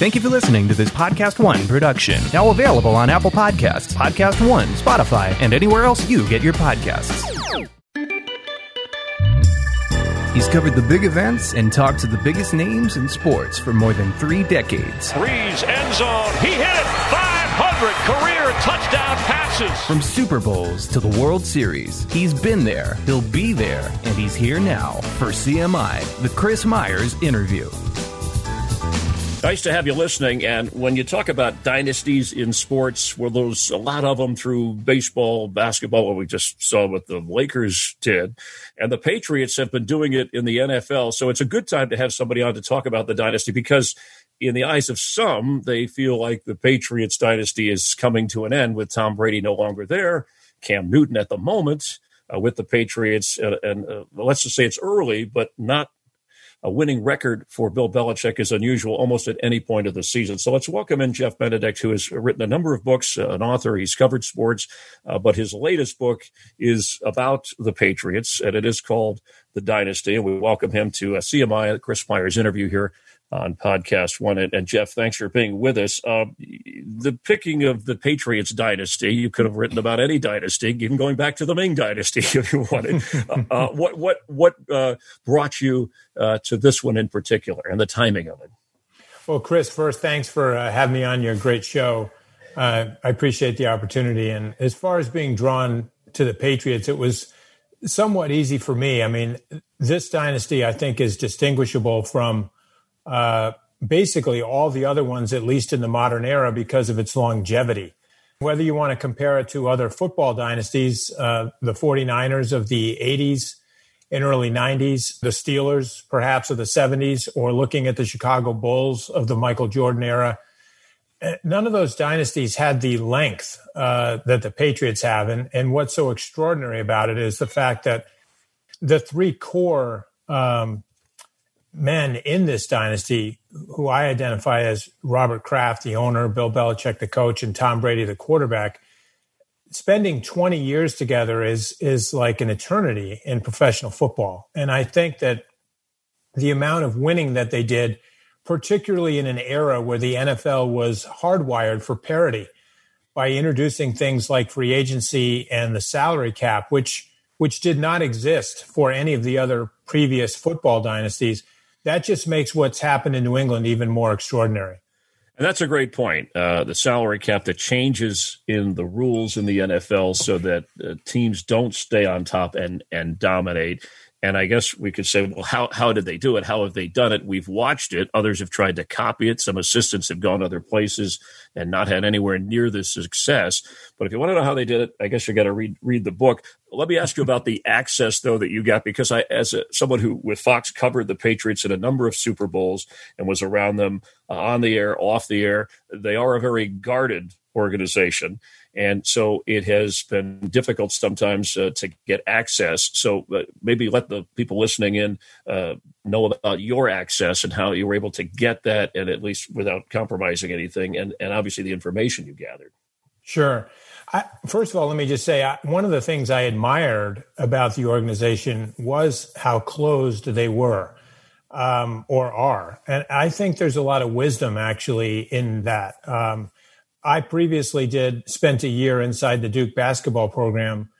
Thank you for listening to this Podcast One production. Now available on Apple Podcasts, Podcast One, Spotify, and anywhere else you get your podcasts. He's covered the big events and talked to the biggest names in sports for more than three decades. Brees end zone. He hit it. 500 career touchdown passes. From Super Bowls to the World Series, he's been there, he'll be there, and he's here now for CMI, the Chris Myers interview. Nice to have you listening. And when you talk about dynasties in sports, where there's a lot of them through baseball, basketball, what we just saw what the Lakers did, and the Patriots have been doing it in the NFL. So it's a good time to have somebody on to talk about the dynasty because in the eyes of some, they feel like the Patriots dynasty is coming to an end with Tom Brady no longer there, Cam Newton at the moment uh, with the Patriots, uh, and uh, let's just say it's early, but not a winning record for Bill Belichick is unusual almost at any point of the season. So let's welcome in Jeff Benedict, who has written a number of books, uh, an author. He's covered sports, uh, but his latest book is about the Patriots, and it is called The Dynasty. And we welcome him to uh, CMI, Chris Myers interview here on podcast one. And, and, Jeff, thanks for being with us. Uh, the picking of the Patriots dynasty, you could have written about any dynasty, even going back to the Ming dynasty if you wanted. Uh, uh, what what what uh, brought you uh, to this one in particular, and the timing of it? Well, Chris, first, thanks for uh, having me on your great show. I appreciate the opportunity. And as far as being drawn to the Patriots, it was somewhat easy for me. I mean, this dynasty, I think, is distinguishable from uh, basically all the other ones, at least in the modern era, because of its longevity. Whether you want to compare it to other football dynasties, uh, the 49ers of the 80s and early 90s, the Steelers perhaps of the 70s, or looking at the Chicago Bulls of the Michael Jordan era, uh, none of those dynasties had the length uh, that the Patriots have. And, and what's so extraordinary about it is the fact that the three core um, men in this dynasty who I identify as Robert Kraft, the owner, Bill Belichick, the coach, and Tom Brady, the quarterback. Spending 20 years together is is like an eternity in professional football. And I think that the amount of winning that they did, particularly in an era where the NFL was hardwired for parity by introducing things like free agency and the salary cap, which which did not exist for any of the other previous football dynasties that just makes what's happened in New England even more extraordinary. And that's a great point. Uh, the salary cap that changes in the rules in the NFL so that uh, teams don't stay on top and and dominate. And I guess we could say, well, how, how did they do it? How have they done it? We've watched it. Others have tried to copy it. Some assistants have gone other places and not had anywhere near the success. But if you want to know how they did it, I guess you got to read, read the book. Let me ask you about the access, though, that you got, because I, as a, someone who with Fox covered the Patriots in a number of Super Bowls and was around them uh, on the air, off the air, they are a very guarded organization. And so it has been difficult sometimes uh, to get access. So uh, maybe let the people listening in uh, know about your access and how you were able to get that, and at least without compromising anything, and, and obviously the information you gathered. Sure. I, first of all, let me just say I, one of the things I admired about the organization was how closed they were um, or are. And I think there's a lot of wisdom actually in that. Um, I previously did spent a year inside the Duke basketball program,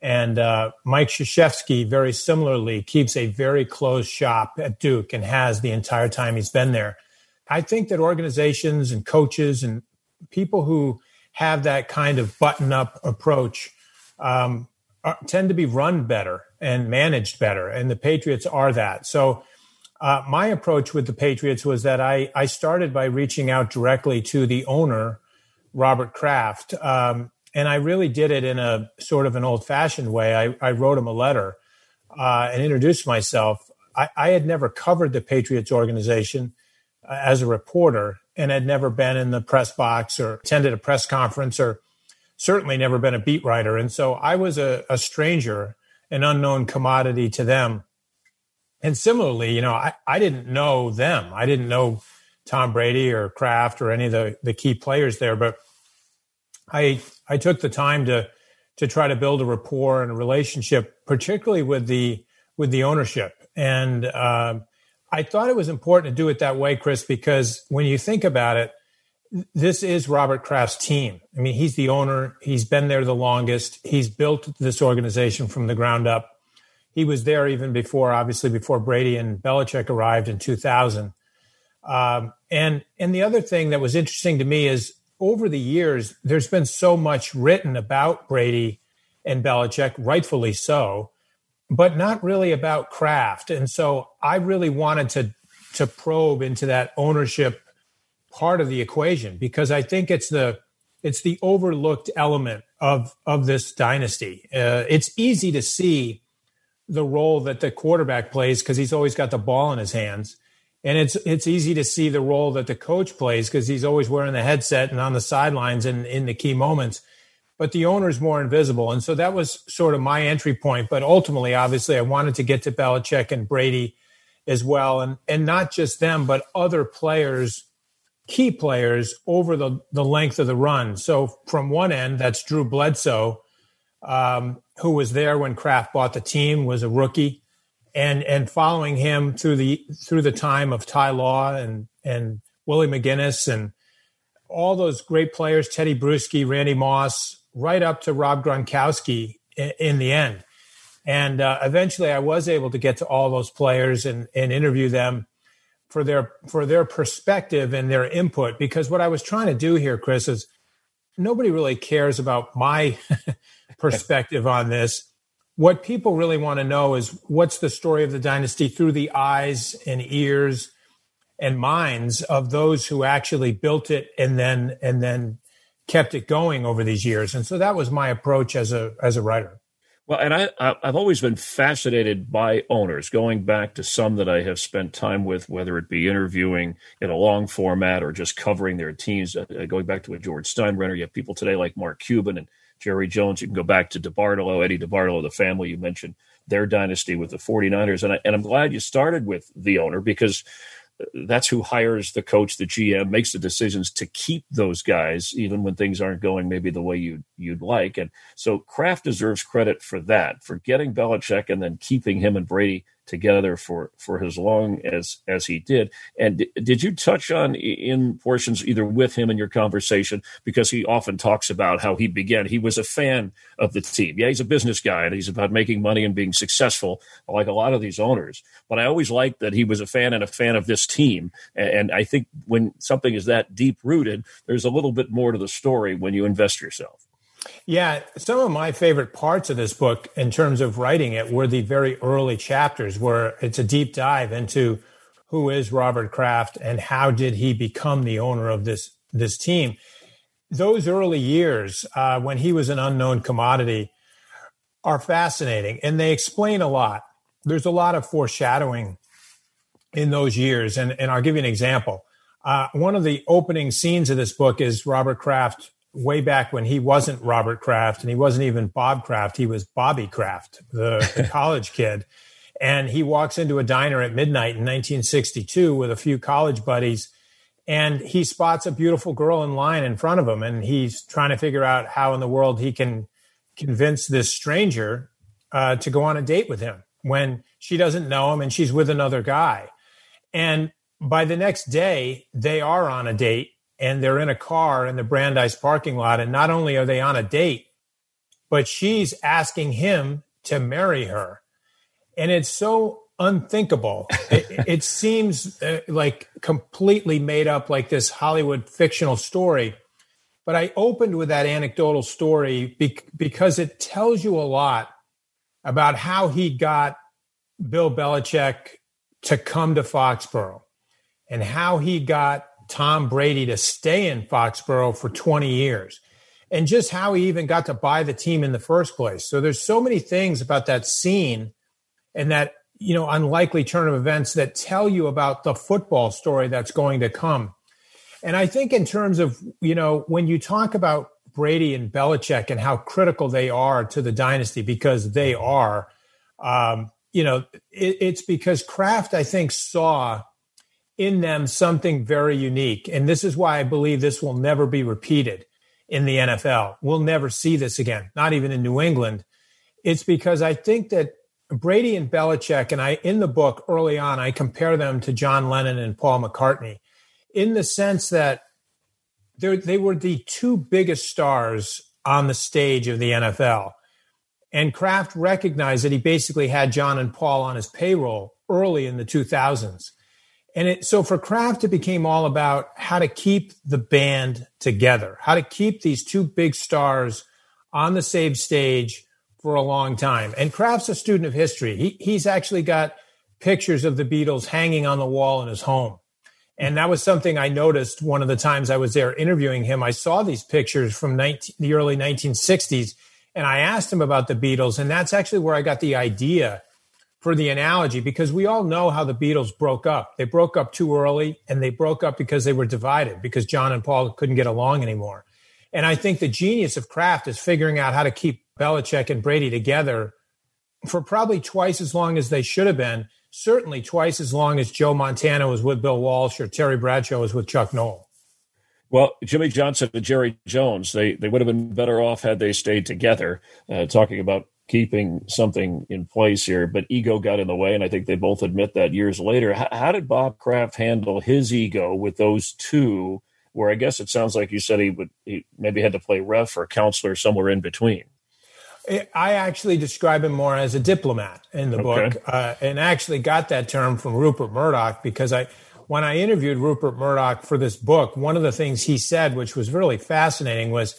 and uh, Mike Krzyzewski very similarly keeps a very closed shop at Duke and has the entire time he's been there. I think that organizations and coaches and people who have that kind of button-up approach um, are, tend to be run better and managed better, and the Patriots are that. So. Uh, my approach with the Patriots was that I, I started by reaching out directly to the owner Robert Kraft. Um, and I really did it in a sort of an old fashioned way. I, I, wrote him a letter uh, and introduced myself. I, I, had never covered the Patriots organization uh, as a reporter and had never been in the press box or attended a press conference or certainly never been a beat writer. And so I was a, a stranger, an unknown commodity to them. And similarly, you know, I, I didn't know them. I didn't know Tom Brady or Kraft or any of the, the key players there. But I I took the time to to try to build a rapport and a relationship, particularly with the with the ownership. And uh, I thought it was important to do it that way, Chris, because when you think about it, this is Robert Kraft's team. I mean, he's the owner. He's been there the longest. He's built this organization from the ground up. He was there even before, obviously, before Brady and Belichick arrived in 2000. Um, and and the other thing that was interesting to me is over the years, there's been so much written about Brady and Belichick, rightfully so, but not really about Kraft. And so I really wanted to to probe into that ownership part of the equation because I think it's the it's the overlooked element of of this dynasty. Uh, it's easy to see the role that the quarterback plays because he's always got the ball in his hands, and it's it's easy to see the role that the coach plays because he's always wearing the headset and on the sidelines and in the key moments. But the owner is more invisible, and so that was sort of my entry point. But ultimately, obviously, I wanted to get to Belichick and Brady as well, and and not just them, but other players key players over the, the length of the run. So from one end, that's Drew Bledsoe, um, who was there when Kraft bought the team, was a rookie, and and following him through the through the time of Ty Law and and Willie McGinest and all those great players, Tedy Bruschi, Randy Moss, right up to Rob Gronkowski in, in the end. And uh, eventually, I was able to get to all those players and, and interview them for their for their perspective and their input because what I was trying to do here, Chris, is nobody really cares about my perspective on this. What people really want to know is what's the story of the dynasty through the eyes and ears and minds of those who actually built it and then and then kept it going over these years. And so that was my approach as a as a writer. Well, and I, I've always been fascinated by owners, going back to some that I have spent time with, whether it be interviewing in a long format or just covering their teams. Uh, uh going back to a George Steinbrenner, you have people today like Mark Cuban and Jerry Jones. You can go back to DeBartolo, Eddie DeBartolo, the family you mentioned, their dynasty with the 49ers. And, I, and I'm glad you started with the owner because – that's who hires the coach, the GM, makes the decisions to keep those guys, even when things aren't going maybe the way you'd, you'd like. And so Kraft deserves credit for that, for getting Belichick and then keeping him and Brady together for for as long as as he did. And d- did you touch on in portions either with him in your conversation because he often talks about how he began. He was a fan of the team. Yeah, he's a business guy and he's about making money and being successful, like a lot of these owners. But I always liked that he was a fan and a fan of this team. And, and I think when something is that deep rooted, there's a little bit more to the story when you invest yourself. Yeah, some of my favorite parts of this book in terms of writing it were the very early chapters where it's a deep dive into who is Robert Kraft and how did he become the owner of this this team. Those early years uh, when he was an unknown commodity are fascinating and they explain a lot. There's a lot of foreshadowing in those years, and, and I'll give you an example. Uh, one of the opening scenes of this book is Robert Kraft way back when he wasn't Robert Kraft and he wasn't even Bob Kraft. He was Bobby Kraft, the, the college kid. And he walks into a diner at midnight in 1962 with a few college buddies and he spots a beautiful girl in line in front of him and he's trying to figure out how in the world he can convince this stranger uh, to go on a date with him when she doesn't know him and she's with another guy and by the next day they are on a date and they're in a car in the Brandeis parking lot. And not only are they on a date, but she's asking him to marry her. And it's so unthinkable. it, it, seems uh, like completely made up, like this Hollywood fictional story. But I opened with that anecdotal story be- because it tells you a lot about how he got Bill Belichick to come to Foxborough and how he got Tom Brady to stay in Foxborough for 20 years and just how he even got to buy the team in the first place. So there's so many things about that scene and that, you know, unlikely turn of events that tell you about the football story that's going to come. And I think in terms of, you know, when you talk about Brady and Belichick and how critical they are to the dynasty because they are, um, you know, it, it's because Kraft, I think, saw in them something very unique. And this is why I believe this will never be repeated in the NFL. We'll never see this again, not even in New England. It's because I think that Brady and Belichick, and I in the book early on, I compare them to John Lennon and Paul McCartney in the sense that they were the two biggest stars on the stage of the NFL. And Kraft recognized that he basically had John and Paul on his payroll early in the 2000s. And it, so for Kraft, it became all about how to keep the band together, how to keep these two big stars on the same stage for a long time. And Kraft's a student of history. He, he's actually got pictures of the Beatles hanging on the wall in his home. And that was something I noticed one of the times I was there interviewing him. I saw these pictures from 19, the early 1960s and I asked him about the Beatles. And that's actually where I got the idea for the analogy because we all know how the Beatles broke up. They broke up too early and they broke up because they were divided because John and Paul couldn't get along anymore. And I think the genius of Kraft is figuring out how to keep Belichick and Brady together for probably twice as long as they should have been, certainly twice as long as Joe Montana was with Bill Walsh or Terry Bradshaw was with Chuck Noll. Well, Jimmy Johnson and Jerry Jones, they, they would have been better off had they stayed together. Uh, talking about keeping something in place here, but ego got in the way, and I think they both admit that years later. How, how did Bob Kraft handle his ego with those two? Where I guess it sounds like you said he would he maybe had to play ref or counselor somewhere in between. I actually describe him more as a diplomat in the okay. book, uh, and actually got that term from Rupert Murdoch because I, when I interviewed Rupert Murdoch for this book, one of the things he said, which was really fascinating, was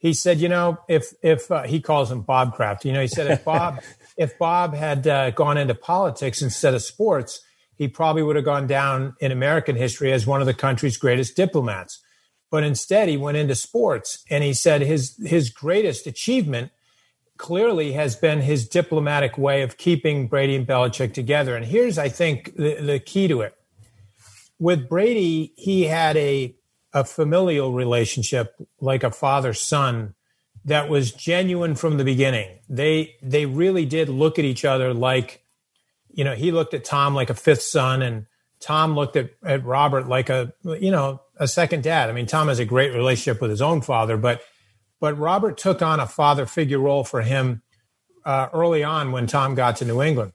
he said, you know, if if uh, he calls him Bob Kraft, you know, he said if Bob if Bob had uh, gone into politics instead of sports, he probably would have gone down in American history as one of the country's greatest diplomats. But instead, he went into sports, and he said his his greatest achievement clearly has been his diplomatic way of keeping Brady and Belichick together. And here's, I think, the, the key to it. With Brady, he had a, a familial relationship, like a father son, that was genuine from the beginning. They they really did look at each other like, you know, he looked at Tom like a fifth son, and Tom looked at, at Robert like a you know a second dad. I mean, Tom has a great relationship with his own father, but but Robert took on a father figure role for him uh, early on when Tom got to New England.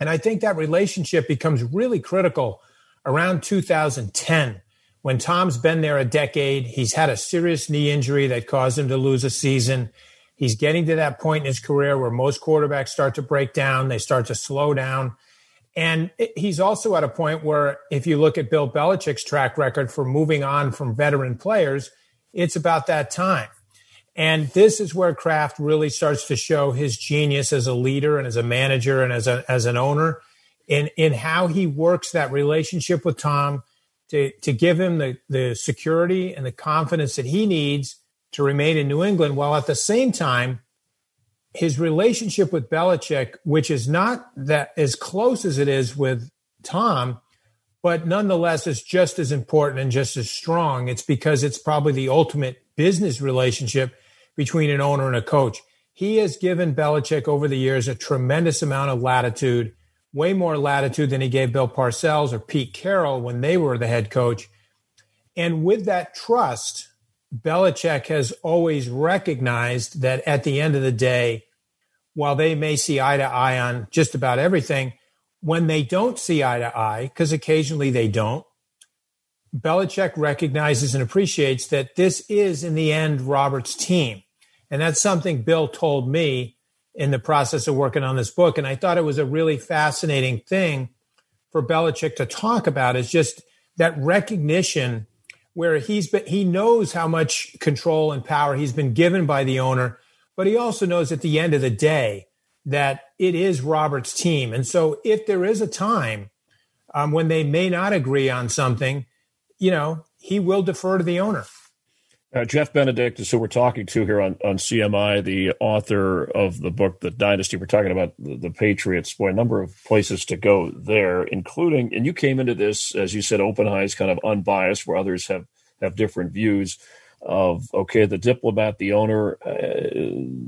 And I think that relationship becomes really critical around 2010 when Tom's been there a decade. He's had a serious knee injury that caused him to lose a season. He's getting to that point in his career where most quarterbacks start to break down, they start to slow down. And he's also at a point where, if you look at Bill Belichick's track record for moving on from veteran players, it's about that time. And this is where Kraft really starts to show his genius as a leader and as a manager and as a, as an owner in, in how he works that relationship with Tom to, to give him the, the security and the confidence that he needs to remain in New England, while at the same time, his relationship with Belichick, which is not that as close as it is with Tom, but nonetheless is just as important and just as strong. It's because it's probably the ultimate business relationship between an owner and a coach. He has given Belichick over the years a tremendous amount of latitude, way more latitude than he gave Bill Parcells or Pete Carroll when they were the head coach. And with that trust, Belichick has always recognized that at the end of the day, while they may see eye to eye on just about everything, when they don't see eye to eye, because occasionally they don't, Belichick recognizes and appreciates that this is, in the end, Robert's team. And that's something Bill told me in the process of working on this book. And I thought it was a really fascinating thing for Belichick to talk about is just that recognition where he's been, he knows how much control and power he's been given by the owner, but he also knows at the end of the day that it is Robert's team. And so if there is a time um, when they may not agree on something, you know, he will defer to the owner. Uh, Jeff Benedict is who we're talking to here on, on CMI, the author of the book, The Dynasty. We're talking about the, the, Patriots. Boy, a number of places to go there, including, and you came into this, as you said, open eyes, kind of unbiased, where others have, have different views. of okay, the diplomat, the owner, uh,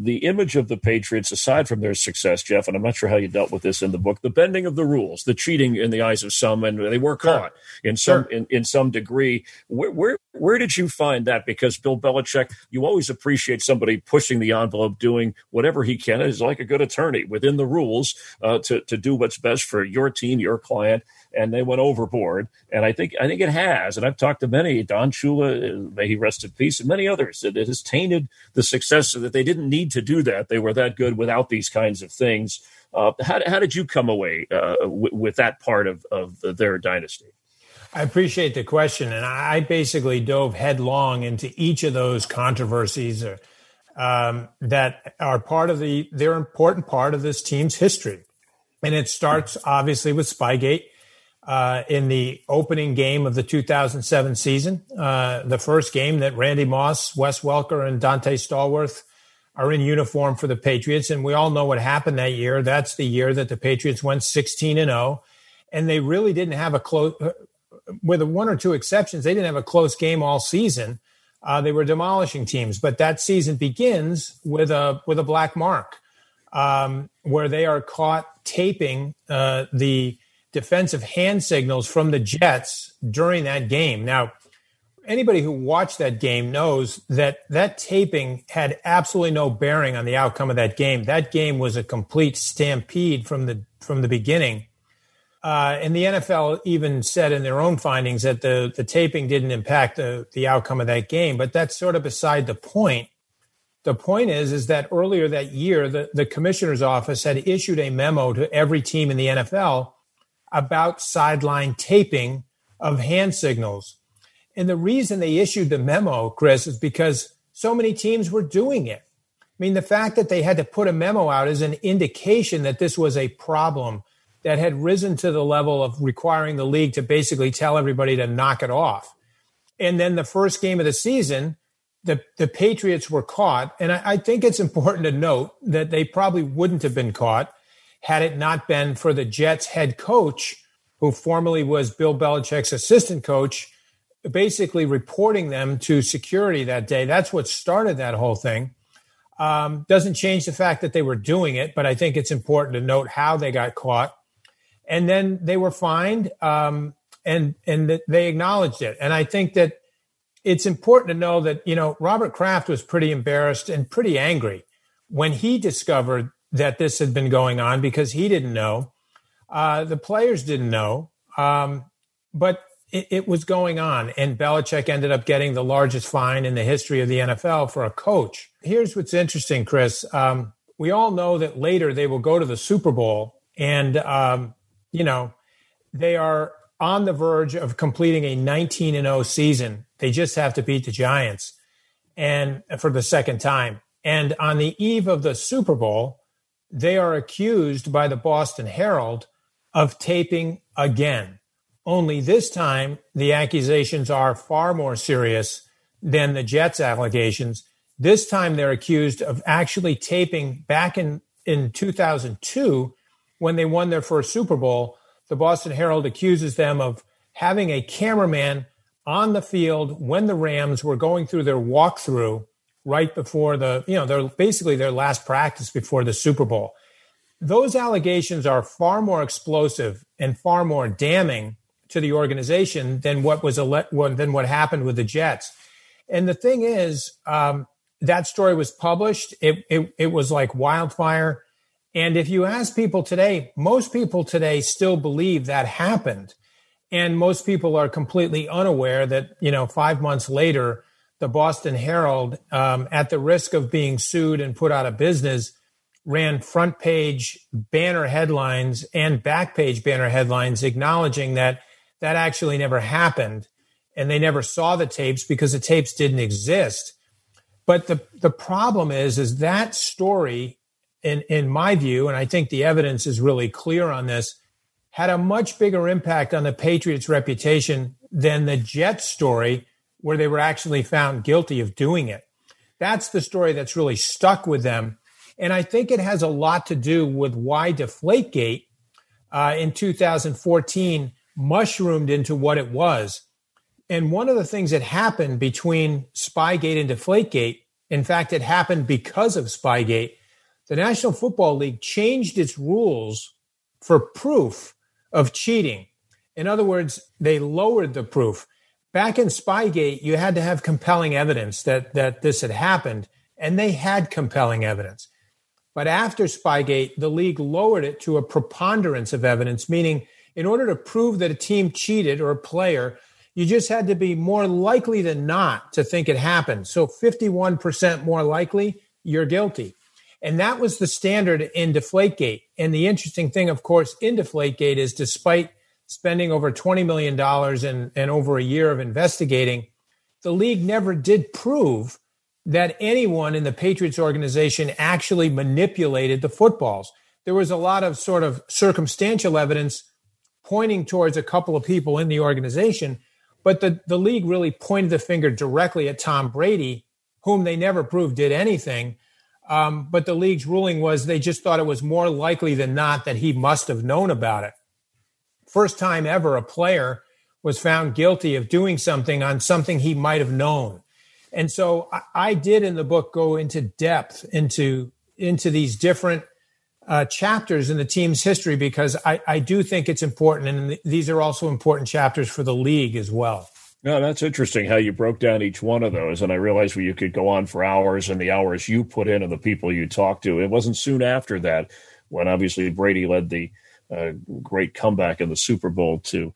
the image of the Patriots, aside from their success, Jeff, and I'm not sure how you dealt with this in the book, the bending of the rules, the cheating in the eyes of some, and they were caught sure. in some sure. in, in some degree. Where, where where did you find that? Because Bill Belichick, you always appreciate somebody pushing the envelope, doing whatever he can. Is like a good attorney within the rules uh, to to do what's best for your team, your client and they went overboard. And I think I think it has. And I've talked to many, Don Shula, may he rest in peace, and many others. that it has tainted the success so that they didn't need to do that. They were that good without these kinds of things. Uh, how, how did you come away uh, w- with that part of, of their dynasty? I appreciate the question. And I basically dove headlong into each of those controversies or, um, that are part of the, they're important part of this team's history. And it starts obviously with Spygate uh, in the opening game of the 2007 season, uh, the first game that Randy Moss, Wes Welker, and Donté Stallworth are in uniform for the Patriots. And we all know what happened that year. That's the year that the Patriots went 16 and 0. And they really didn't have a close, uh, with one or two exceptions, they didn't have a close game all season. Uh, they were demolishing teams, but that season begins with a with a black mark, um, where they are caught taping uh, the defensive hand signals from the Jets during that game. Now, anybody who watched that game knows that that taping had absolutely no bearing on the outcome of that game. That game was a complete stampede from the from the beginning. Uh, and the NFL even said in their own findings that the the taping didn't impact the the outcome of that game. But that's sort of beside the point. The point is, is that earlier that year, the, the commissioner's office had issued a memo to every team in the NFL about sideline taping of hand signals. And the reason they issued the memo, Chris, is because so many teams were doing it. I mean, the fact that they had to put a memo out is an indication that this was a problem that had risen to the level of requiring the league to basically tell everybody to knock it off. And then the first game of the season, the, the Patriots were caught. And I, I think it's important to note that they probably wouldn't have been caught had it not been for the Jets head coach, who formerly was Bill Belichick's assistant coach, basically reporting them to security that day. That's what started that whole thing. Um, doesn't change the fact that they were doing it, but I think it's important to note how they got caught. And then they were fined, um, and and they acknowledged it. And I think that it's important to know that you know Robert Kraft was pretty embarrassed and pretty angry when he discovered that this had been going on because he didn't know. Uh, the players didn't know, um, but it, it, was going on. And Belichick ended up getting the largest fine in the history of the NFL for a coach. Here's what's interesting, Chris. Um, we all know that later they will go to the Super Bowl, and um, you know they are on the verge of completing a 19 and 0 season. They just have to beat the Giants, and for the second time. And on the eve of the Super Bowl, they are accused by the Boston Herald of taping again. Only this time, the accusations are far more serious than the Jets allegations. This time, they're accused of actually taping back in, in 2002 when they won their first Super Bowl. The Boston Herald accuses them of having a cameraman on the field when the Rams were going through their walkthrough right before the, you know, they're basically their last practice before the Super Bowl. Those allegations are far more explosive and far more damning to the organization than what was ele- than what happened with the Jets. And the thing is, um, that story was published. It, it, it was like wildfire. And if you ask people today, most people today still believe that happened. And most people are completely unaware that, you know, five months later, the Boston Herald, um, at the risk of being sued and put out of business, ran front page banner headlines and back page banner headlines acknowledging that that actually never happened and they never saw the tapes because the tapes didn't exist. But the, the problem is, is that story, in, in my view, and I think the evidence is really clear on this, had a much bigger impact on the Patriots' reputation than the Jets story where they were actually found guilty of doing it. That's the story that's really stuck with them. And I think it has a lot to do with why Deflategate uh, in 2014 mushroomed into what it was. And one of the things that happened between Spygate and Deflategate, in fact, it happened because of Spygate, the National Football League changed its rules for proof of cheating. In other words, they lowered the proof. Back in Spygate, you had to have compelling evidence that, that this had happened, and they had compelling evidence. But after Spygate, the league lowered it to a preponderance of evidence, meaning in order to prove that a team cheated or a player, you just had to be more likely than not to think it happened. So 51% more likely, you're guilty. And that was the standard in Deflategate. And the interesting thing, of course, in Deflategate is despite spending over $20 million and, and over a year of investigating, the league never did prove that anyone in the Patriots organization actually manipulated the footballs. There was a lot of sort of circumstantial evidence pointing towards a couple of people in the organization, but the, the league really pointed the finger directly at Tom Brady, whom they never proved did anything. Um, but the league's ruling was they just thought it was more likely than not that he must have known about it. First time ever a player was found guilty of doing something on something he might have known. And so I, I did in the book go into depth into into these different uh, chapters in the team's history because I, I do think it's important, and these are also important chapters for the league as well. No, that's interesting how you broke down each one of those. And I realized well, you could go on for hours and the hours you put in and the people you talked to. It wasn't soon after that when obviously Brady led the uh, great comeback in the Super Bowl to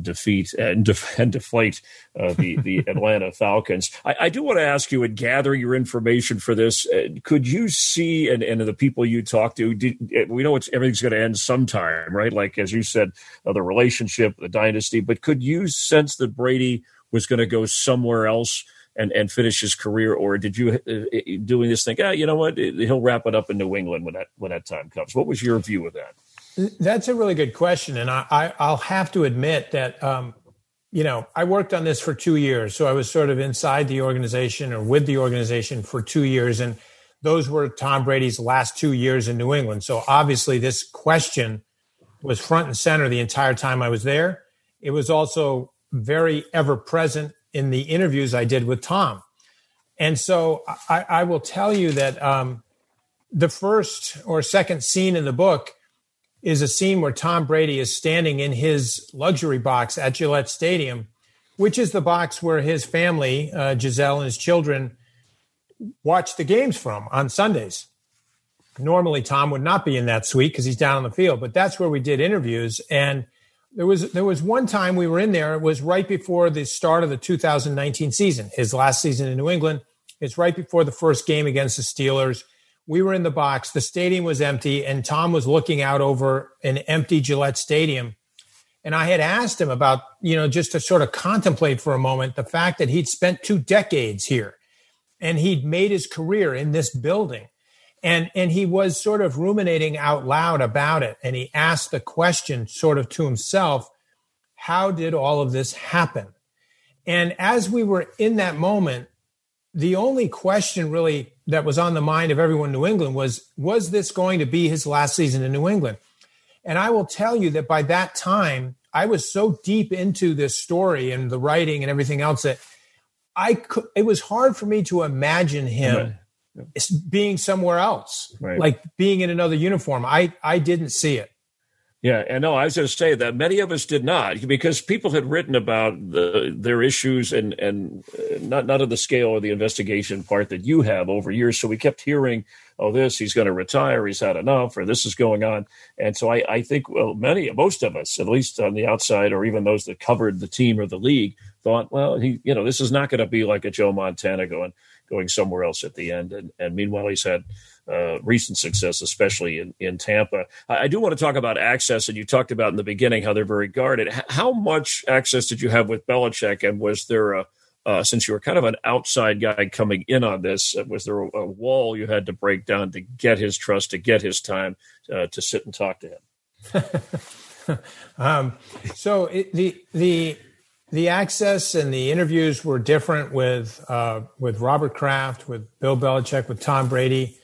defeat and, def- and deflate uh, the the Atlanta Falcons. I, I, do want to ask you, in gathering your information for this, uh, could you see and, and the people you talk to? Did, uh, we know it's everything's going to end sometime, right? Like as you said, uh, the relationship, the dynasty. But could you sense that Brady was going to go somewhere else? And, and finish his career, or did you uh, doing this think, ah, you know what, he'll wrap it up in New England when that when that time comes? What was your view of that? That's a really good question, and I, I will have to admit that um, you know I worked on this for two years, so I was sort of inside the organization or with the organization for two years, and those were Tom Brady's last two years in New England. So obviously, this question was front and center the entire time I was there. It was also very ever present in the interviews I did with Tom, and so I, I will tell you that um, the first or second scene in the book is a scene where Tom Brady is standing in his luxury box at Gillette Stadium, which is the box where his family, uh, Gisele and his children, watch the games from on Sundays. Normally, Tom would not be in that suite because he's down on the field, but that's where we did interviews. And there was there was one time we were in there. It was right before the start of the 2019 season, his last season in New England. It's right before the first game against the Steelers we were in the box. The stadium was empty, and Tom was looking out over an empty Gillette Stadium. And I had asked him about, you know, just to sort of contemplate for a moment the fact that he'd spent two decades here and he'd made his career in this building. And, and he was sort of ruminating out loud about it. And he asked the question sort of to himself, how did all of this happen? And as we were in that moment, the only question really that was on the mind of everyone in New England was was this going to be his last season in New England? And I will tell you that by that time, I was so deep into this story and the writing and everything else that I could, it was hard for me to imagine him right. being somewhere else, right. like being in another uniform. I, I didn't see it. Yeah, and no, I was going to say that many of us did not because people had written about the, their issues and and uh, not not of the scale or the investigation part that you have over years. So we kept hearing, "Oh, this he's going to retire, he's had enough, or this is going on." And so I, I think well, many, most of us, at least on the outside, or even those that covered the team or the league, thought, "Well, he, you know, this is not going to be like a Joe Montana going going somewhere else at the end." And and meanwhile, he's had uh, recent success, especially in, in Tampa. I, I, do want to talk about access, and you talked about in the beginning how they're very guarded. H- how much access did you have with Belichick, and was there a uh, since you were kind of an outside guy coming in on this, uh, was there a, a, wall you had to break down to get his trust, to get his time uh, to sit and talk to him? um, so it, the the the access and the interviews were different with uh, with Robert Kraft, with Bill Belichick, with Tom Brady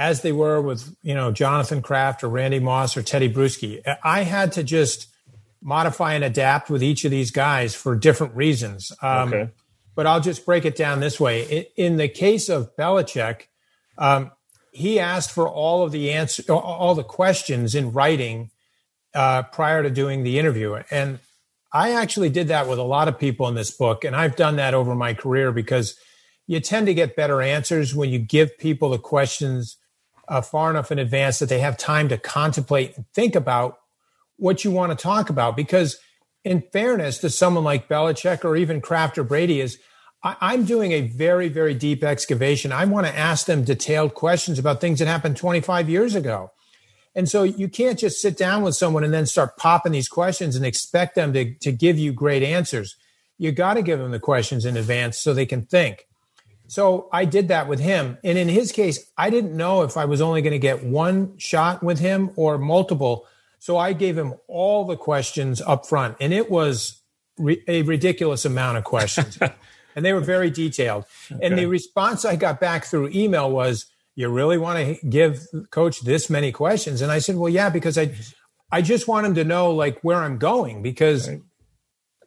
as they were with you know Jonathan Kraft or Randy Moss or Tedy Bruschi. I had to just modify and adapt with each of these guys for different reasons. Um, okay. But I'll just break it down this way. In, the case of Belichick, um, he asked for all of the answer, all the questions in writing uh, prior to doing the interview, and I actually did that with a lot of people in this book, and I've done that over my career because you tend to get better answers when you give people the questions uh, far enough in advance that they have time to contemplate and think about what you want to talk about. Because, in fairness to someone like Belichick or even Kraft or Brady, is I, am doing a very, very deep excavation. I want to ask them detailed questions about things that happened 25 years ago. And so you can't just sit down with someone and then start popping these questions and expect them to, to give you great answers. You got to give them the questions in advance so they can think. So I did that with him. And in his case, I didn't know if I was only going to get one shot with him or multiple. So I gave him all the questions up front. And it was re- a ridiculous amount of questions. and they were very detailed. Okay. And the response I got back through email was, you really want to give coach this many questions? And I said, well, yeah, because I, I just want him to know like where I'm going because right.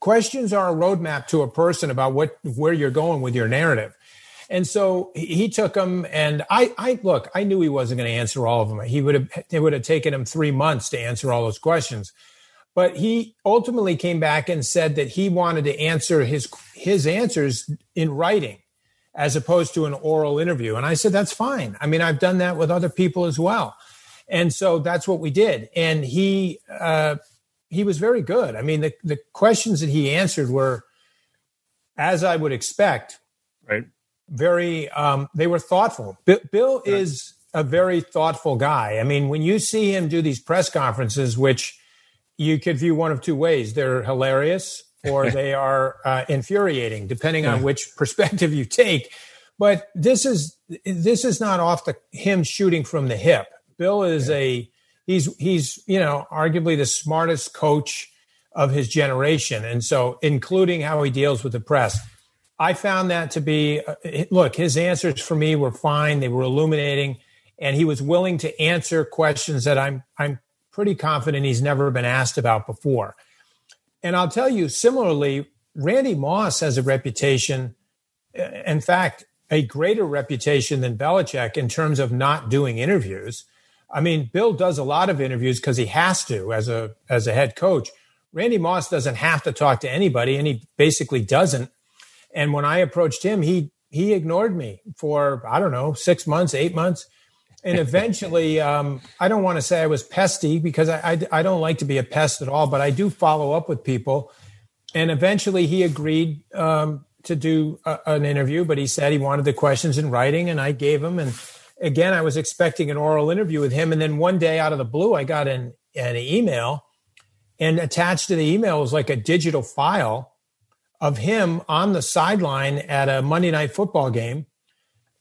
questions are a roadmap to a person about what, where you're going with your narrative. And so he took them, and I, I look. I knew he wasn't going to answer all of them. He would have. It would have taken him three months to answer all those questions. But he ultimately came back and said that he wanted to answer his his answers in writing, as opposed to an oral interview. And I said that's fine. I mean, I've done that with other people as well, and so that's what we did. And he uh, he was very good. I mean, the the questions that he answered were, as I would expect, very um, they were thoughtful. B- Bill right. is a very thoughtful guy. I mean, when you see him do these press conferences, which you could view one of two ways: they're hilarious or they are uh, infuriating, depending on which perspective you take. But this is this is not off the him shooting from the hip. Bill is yeah. a he's he's you know arguably the smartest coach of his generation, and so including how he deals with the press. I found that to be uh, look, his answers for me were fine. They were illuminating, and he was willing to answer questions that I'm I'm pretty confident he's never been asked about before. And I'll tell you, similarly, Randy Moss has a reputation, uh, in fact, a greater reputation than Belichick in terms of not doing interviews. I mean, Bill does a lot of interviews because he has to as a as a head coach. Randy Moss doesn't have to talk to anybody, and he basically doesn't and when I approached him, he he ignored me for I don't know six months, eight months, and eventually, um, I don't want to say I was pesty because I, I I don't like to be a pest at all, but I do follow up with people. And eventually, he agreed um, to do a, an interview, but he said he wanted the questions in writing, and I gave him. And again, I was expecting an oral interview with him, and then one day, out of the blue, I got an an email, and attached to the email was like a digital file of him on the sideline at a Monday night football game,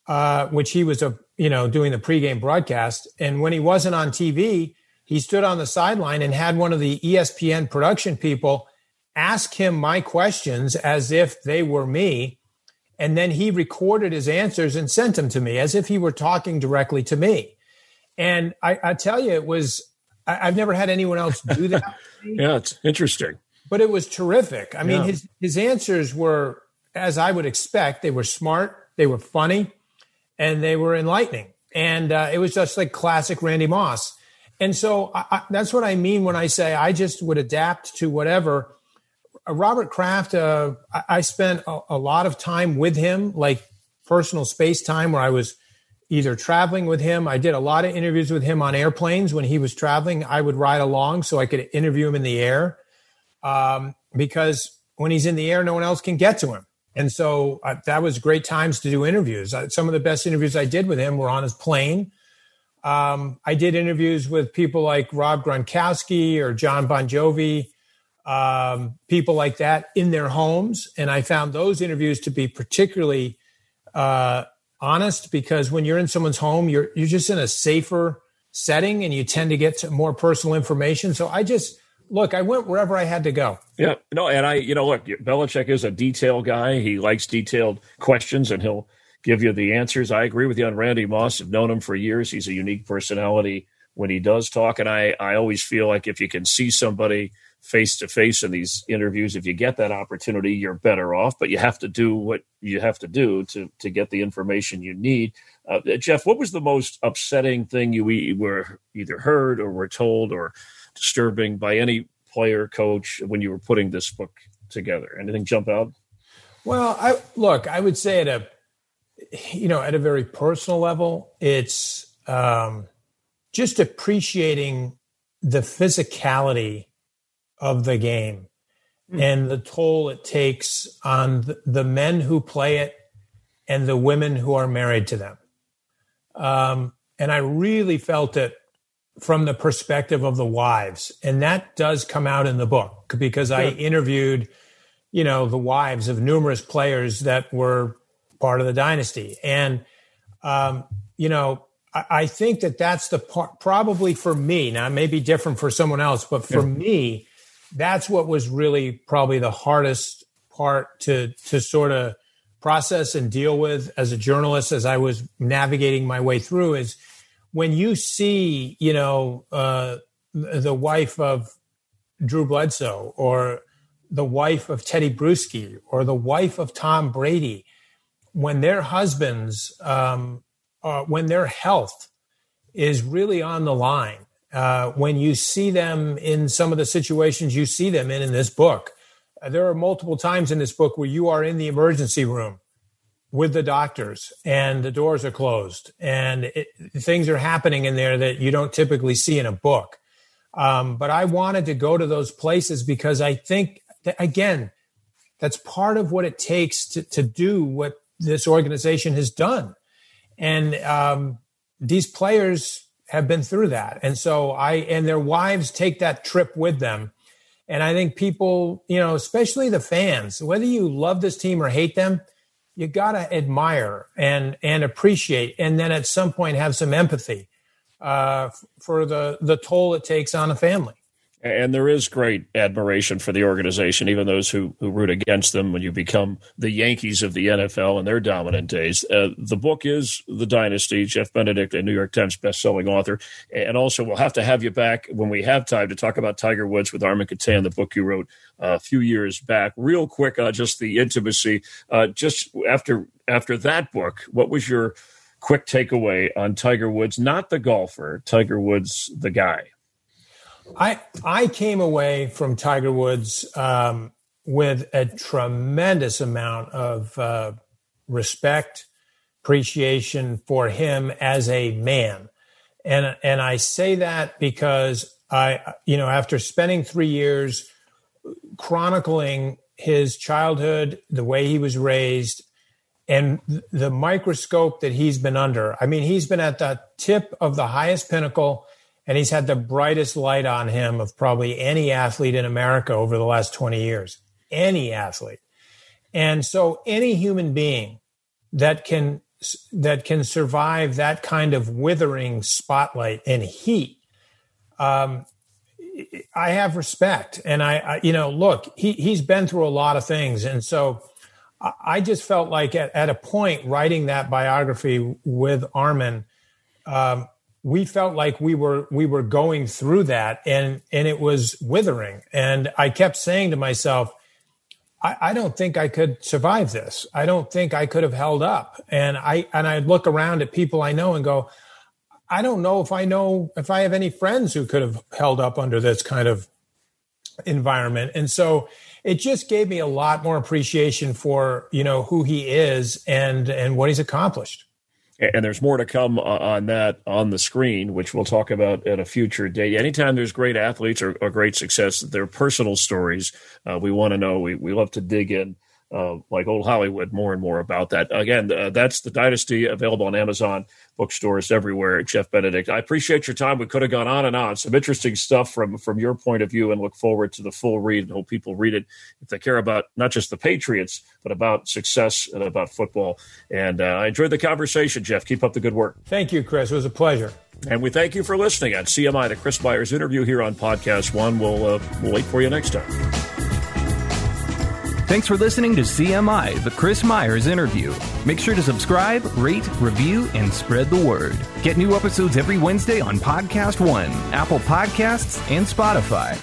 uh, which he was a you know doing the pregame broadcast. And when he wasn't on TV, he stood on the sideline and had one of the ESPN production people ask him my questions as if they were me. And then he recorded his answers and sent them to me as if he were talking directly to me. And I, I tell you, it was, I, have never had anyone else do that. yeah, it's interesting but it was terrific. I mean, yeah. his his answers were as I would expect. They were smart, they were funny, and they were enlightening. And uh, it was just like classic Randy Moss. And so I, I, that's what I mean when I say I just would adapt to whatever. Uh, Robert Kraft, uh, I, I, spent a, a lot of time with him, like personal space time, where I was either traveling with him. I did a lot of interviews with him on airplanes when he was traveling. I would ride along so I could interview him in the air um, because when he's in the air, no one else can get to him. And so uh, that was great times to do interviews. Uh, some of the best interviews I did with him were on his plane. Um, I did interviews with people like Rob Gronkowski or John Bon Jovi, um, people like that in their homes. And I found those interviews to be particularly uh, honest because when you're in someone's home, you're you're just in a safer setting and you tend to get to more personal information. So I just look, I went wherever I had to go. Yeah, no, and I, you know, look, Belichick is a detail guy. He likes detailed questions, and he'll give you the answers. I agree with you on Randy Moss. I've known him for years. He's a unique personality when he does talk, and I, I always feel like if you can see somebody face to face in these interviews. If you get that opportunity, you're better off, but you have to do what you have to do to, to get the information you need. Uh, Jeff, what was the most upsetting thing you were either heard or were told or disturbing by any player, coach when you were putting this book together? Anything jump out? Well, I look, I would say at a, you know, at a very personal level, it's um, just appreciating the physicality of the game mm. and the toll it takes on the men who play it and the women who are married to them. Um, and I really felt it from the perspective of the wives. And that does come out in the book because I interviewed, you know, the wives of numerous players that were part of the dynasty. And, um, you know, I, I, think that that's the part, probably for me. Now, it may be different for someone else, but for yeah. me, that's what was really probably the hardest part to to sort of process and deal with as a journalist as I was navigating my way through is when you see you know uh, the wife of Drew Bledsoe or the wife of Tedy Bruschi or the wife of Tom Brady when their husbands um, uh, when their health is really on the line uh, when you see them in some of the situations you see them in in this book. Uh, there are multiple times in this book where you are in the emergency room with the doctors and the doors are closed and it, things are happening in there that you don't typically see in a book. Um, but I wanted to go to those places because I think, that, again, that's part of what it takes to, to do what this organization has done. And um, these players have been through that. And so I, and their wives take that trip with them. And I think people, you know, especially the fans, whether you love this team or hate them, you got to admire and, and appreciate. And then at some point have some empathy, uh, for the, the toll it takes on a family. And there is great admiration for the organization, even those who, who root against them when you become the Yankees of the NFL in their dominant days. Uh, the book is The Dynasty, Jeff Benedict, a New York Times bestselling author. And also, we'll have to have you back when we have time to talk about Tiger Woods with Armen Keteyian, the book you wrote uh, a few years back. Real quick, uh, just the intimacy. Uh, just after after that book, what was your quick takeaway on Tiger Woods, not the golfer, Tiger Woods, the guy? I I came away from Tiger Woods um, with a tremendous amount of uh, respect, appreciation for him as a man, and and I say that because I you know after spending three years chronicling his childhood, the way he was raised, and the microscope that he's been under. I mean, he's been at the tip of the highest pinnacle and he's had the brightest light on him of probably any athlete in America over the last 20 years. Any athlete. And so any human being that can that can survive that kind of withering spotlight and heat um, I have respect and I, I, you know look he he's been through a lot of things and so I just felt like at, at a point writing that biography with Armen um, we felt like we were we were going through that and and it was withering. And i kept saying to myself I, I, don't think i could survive this. I don't think i could have held up. And i and i look around at people i know and go i don't know if i know if i have any friends who could have held up under this kind of environment. And so it just gave me a lot more appreciation for you know who he is and and what he's accomplished and there's more to come on that on the screen, which we'll talk about at a future date. Anytime there's great athletes or, or great success, their personal stories, uh, we want to know. We, we love to dig in uh, like old Hollywood, more and more about that. Again, uh, that's the Dynasty available on Amazon bookstores everywhere. Jeff Benedict, I appreciate your time. We could have gone on and on. Some interesting stuff from from your point of view, and look forward to the full read. And hope people read it if they care about not just the Patriots, but about success and about football. And uh, I enjoyed the conversation, Jeff. Keep up the good work. Thank you, Chris. It was a pleasure. And we thank you for listening on CMI, the Chris Myers interview here on Podcast One. We'll, uh, we'll wait for you next time. Thanks for listening to CMI, the Chris Myers interview. Make sure to subscribe, rate, review, and spread the word. Get new episodes every Wednesday on Podcast One, Apple Podcasts, and Spotify.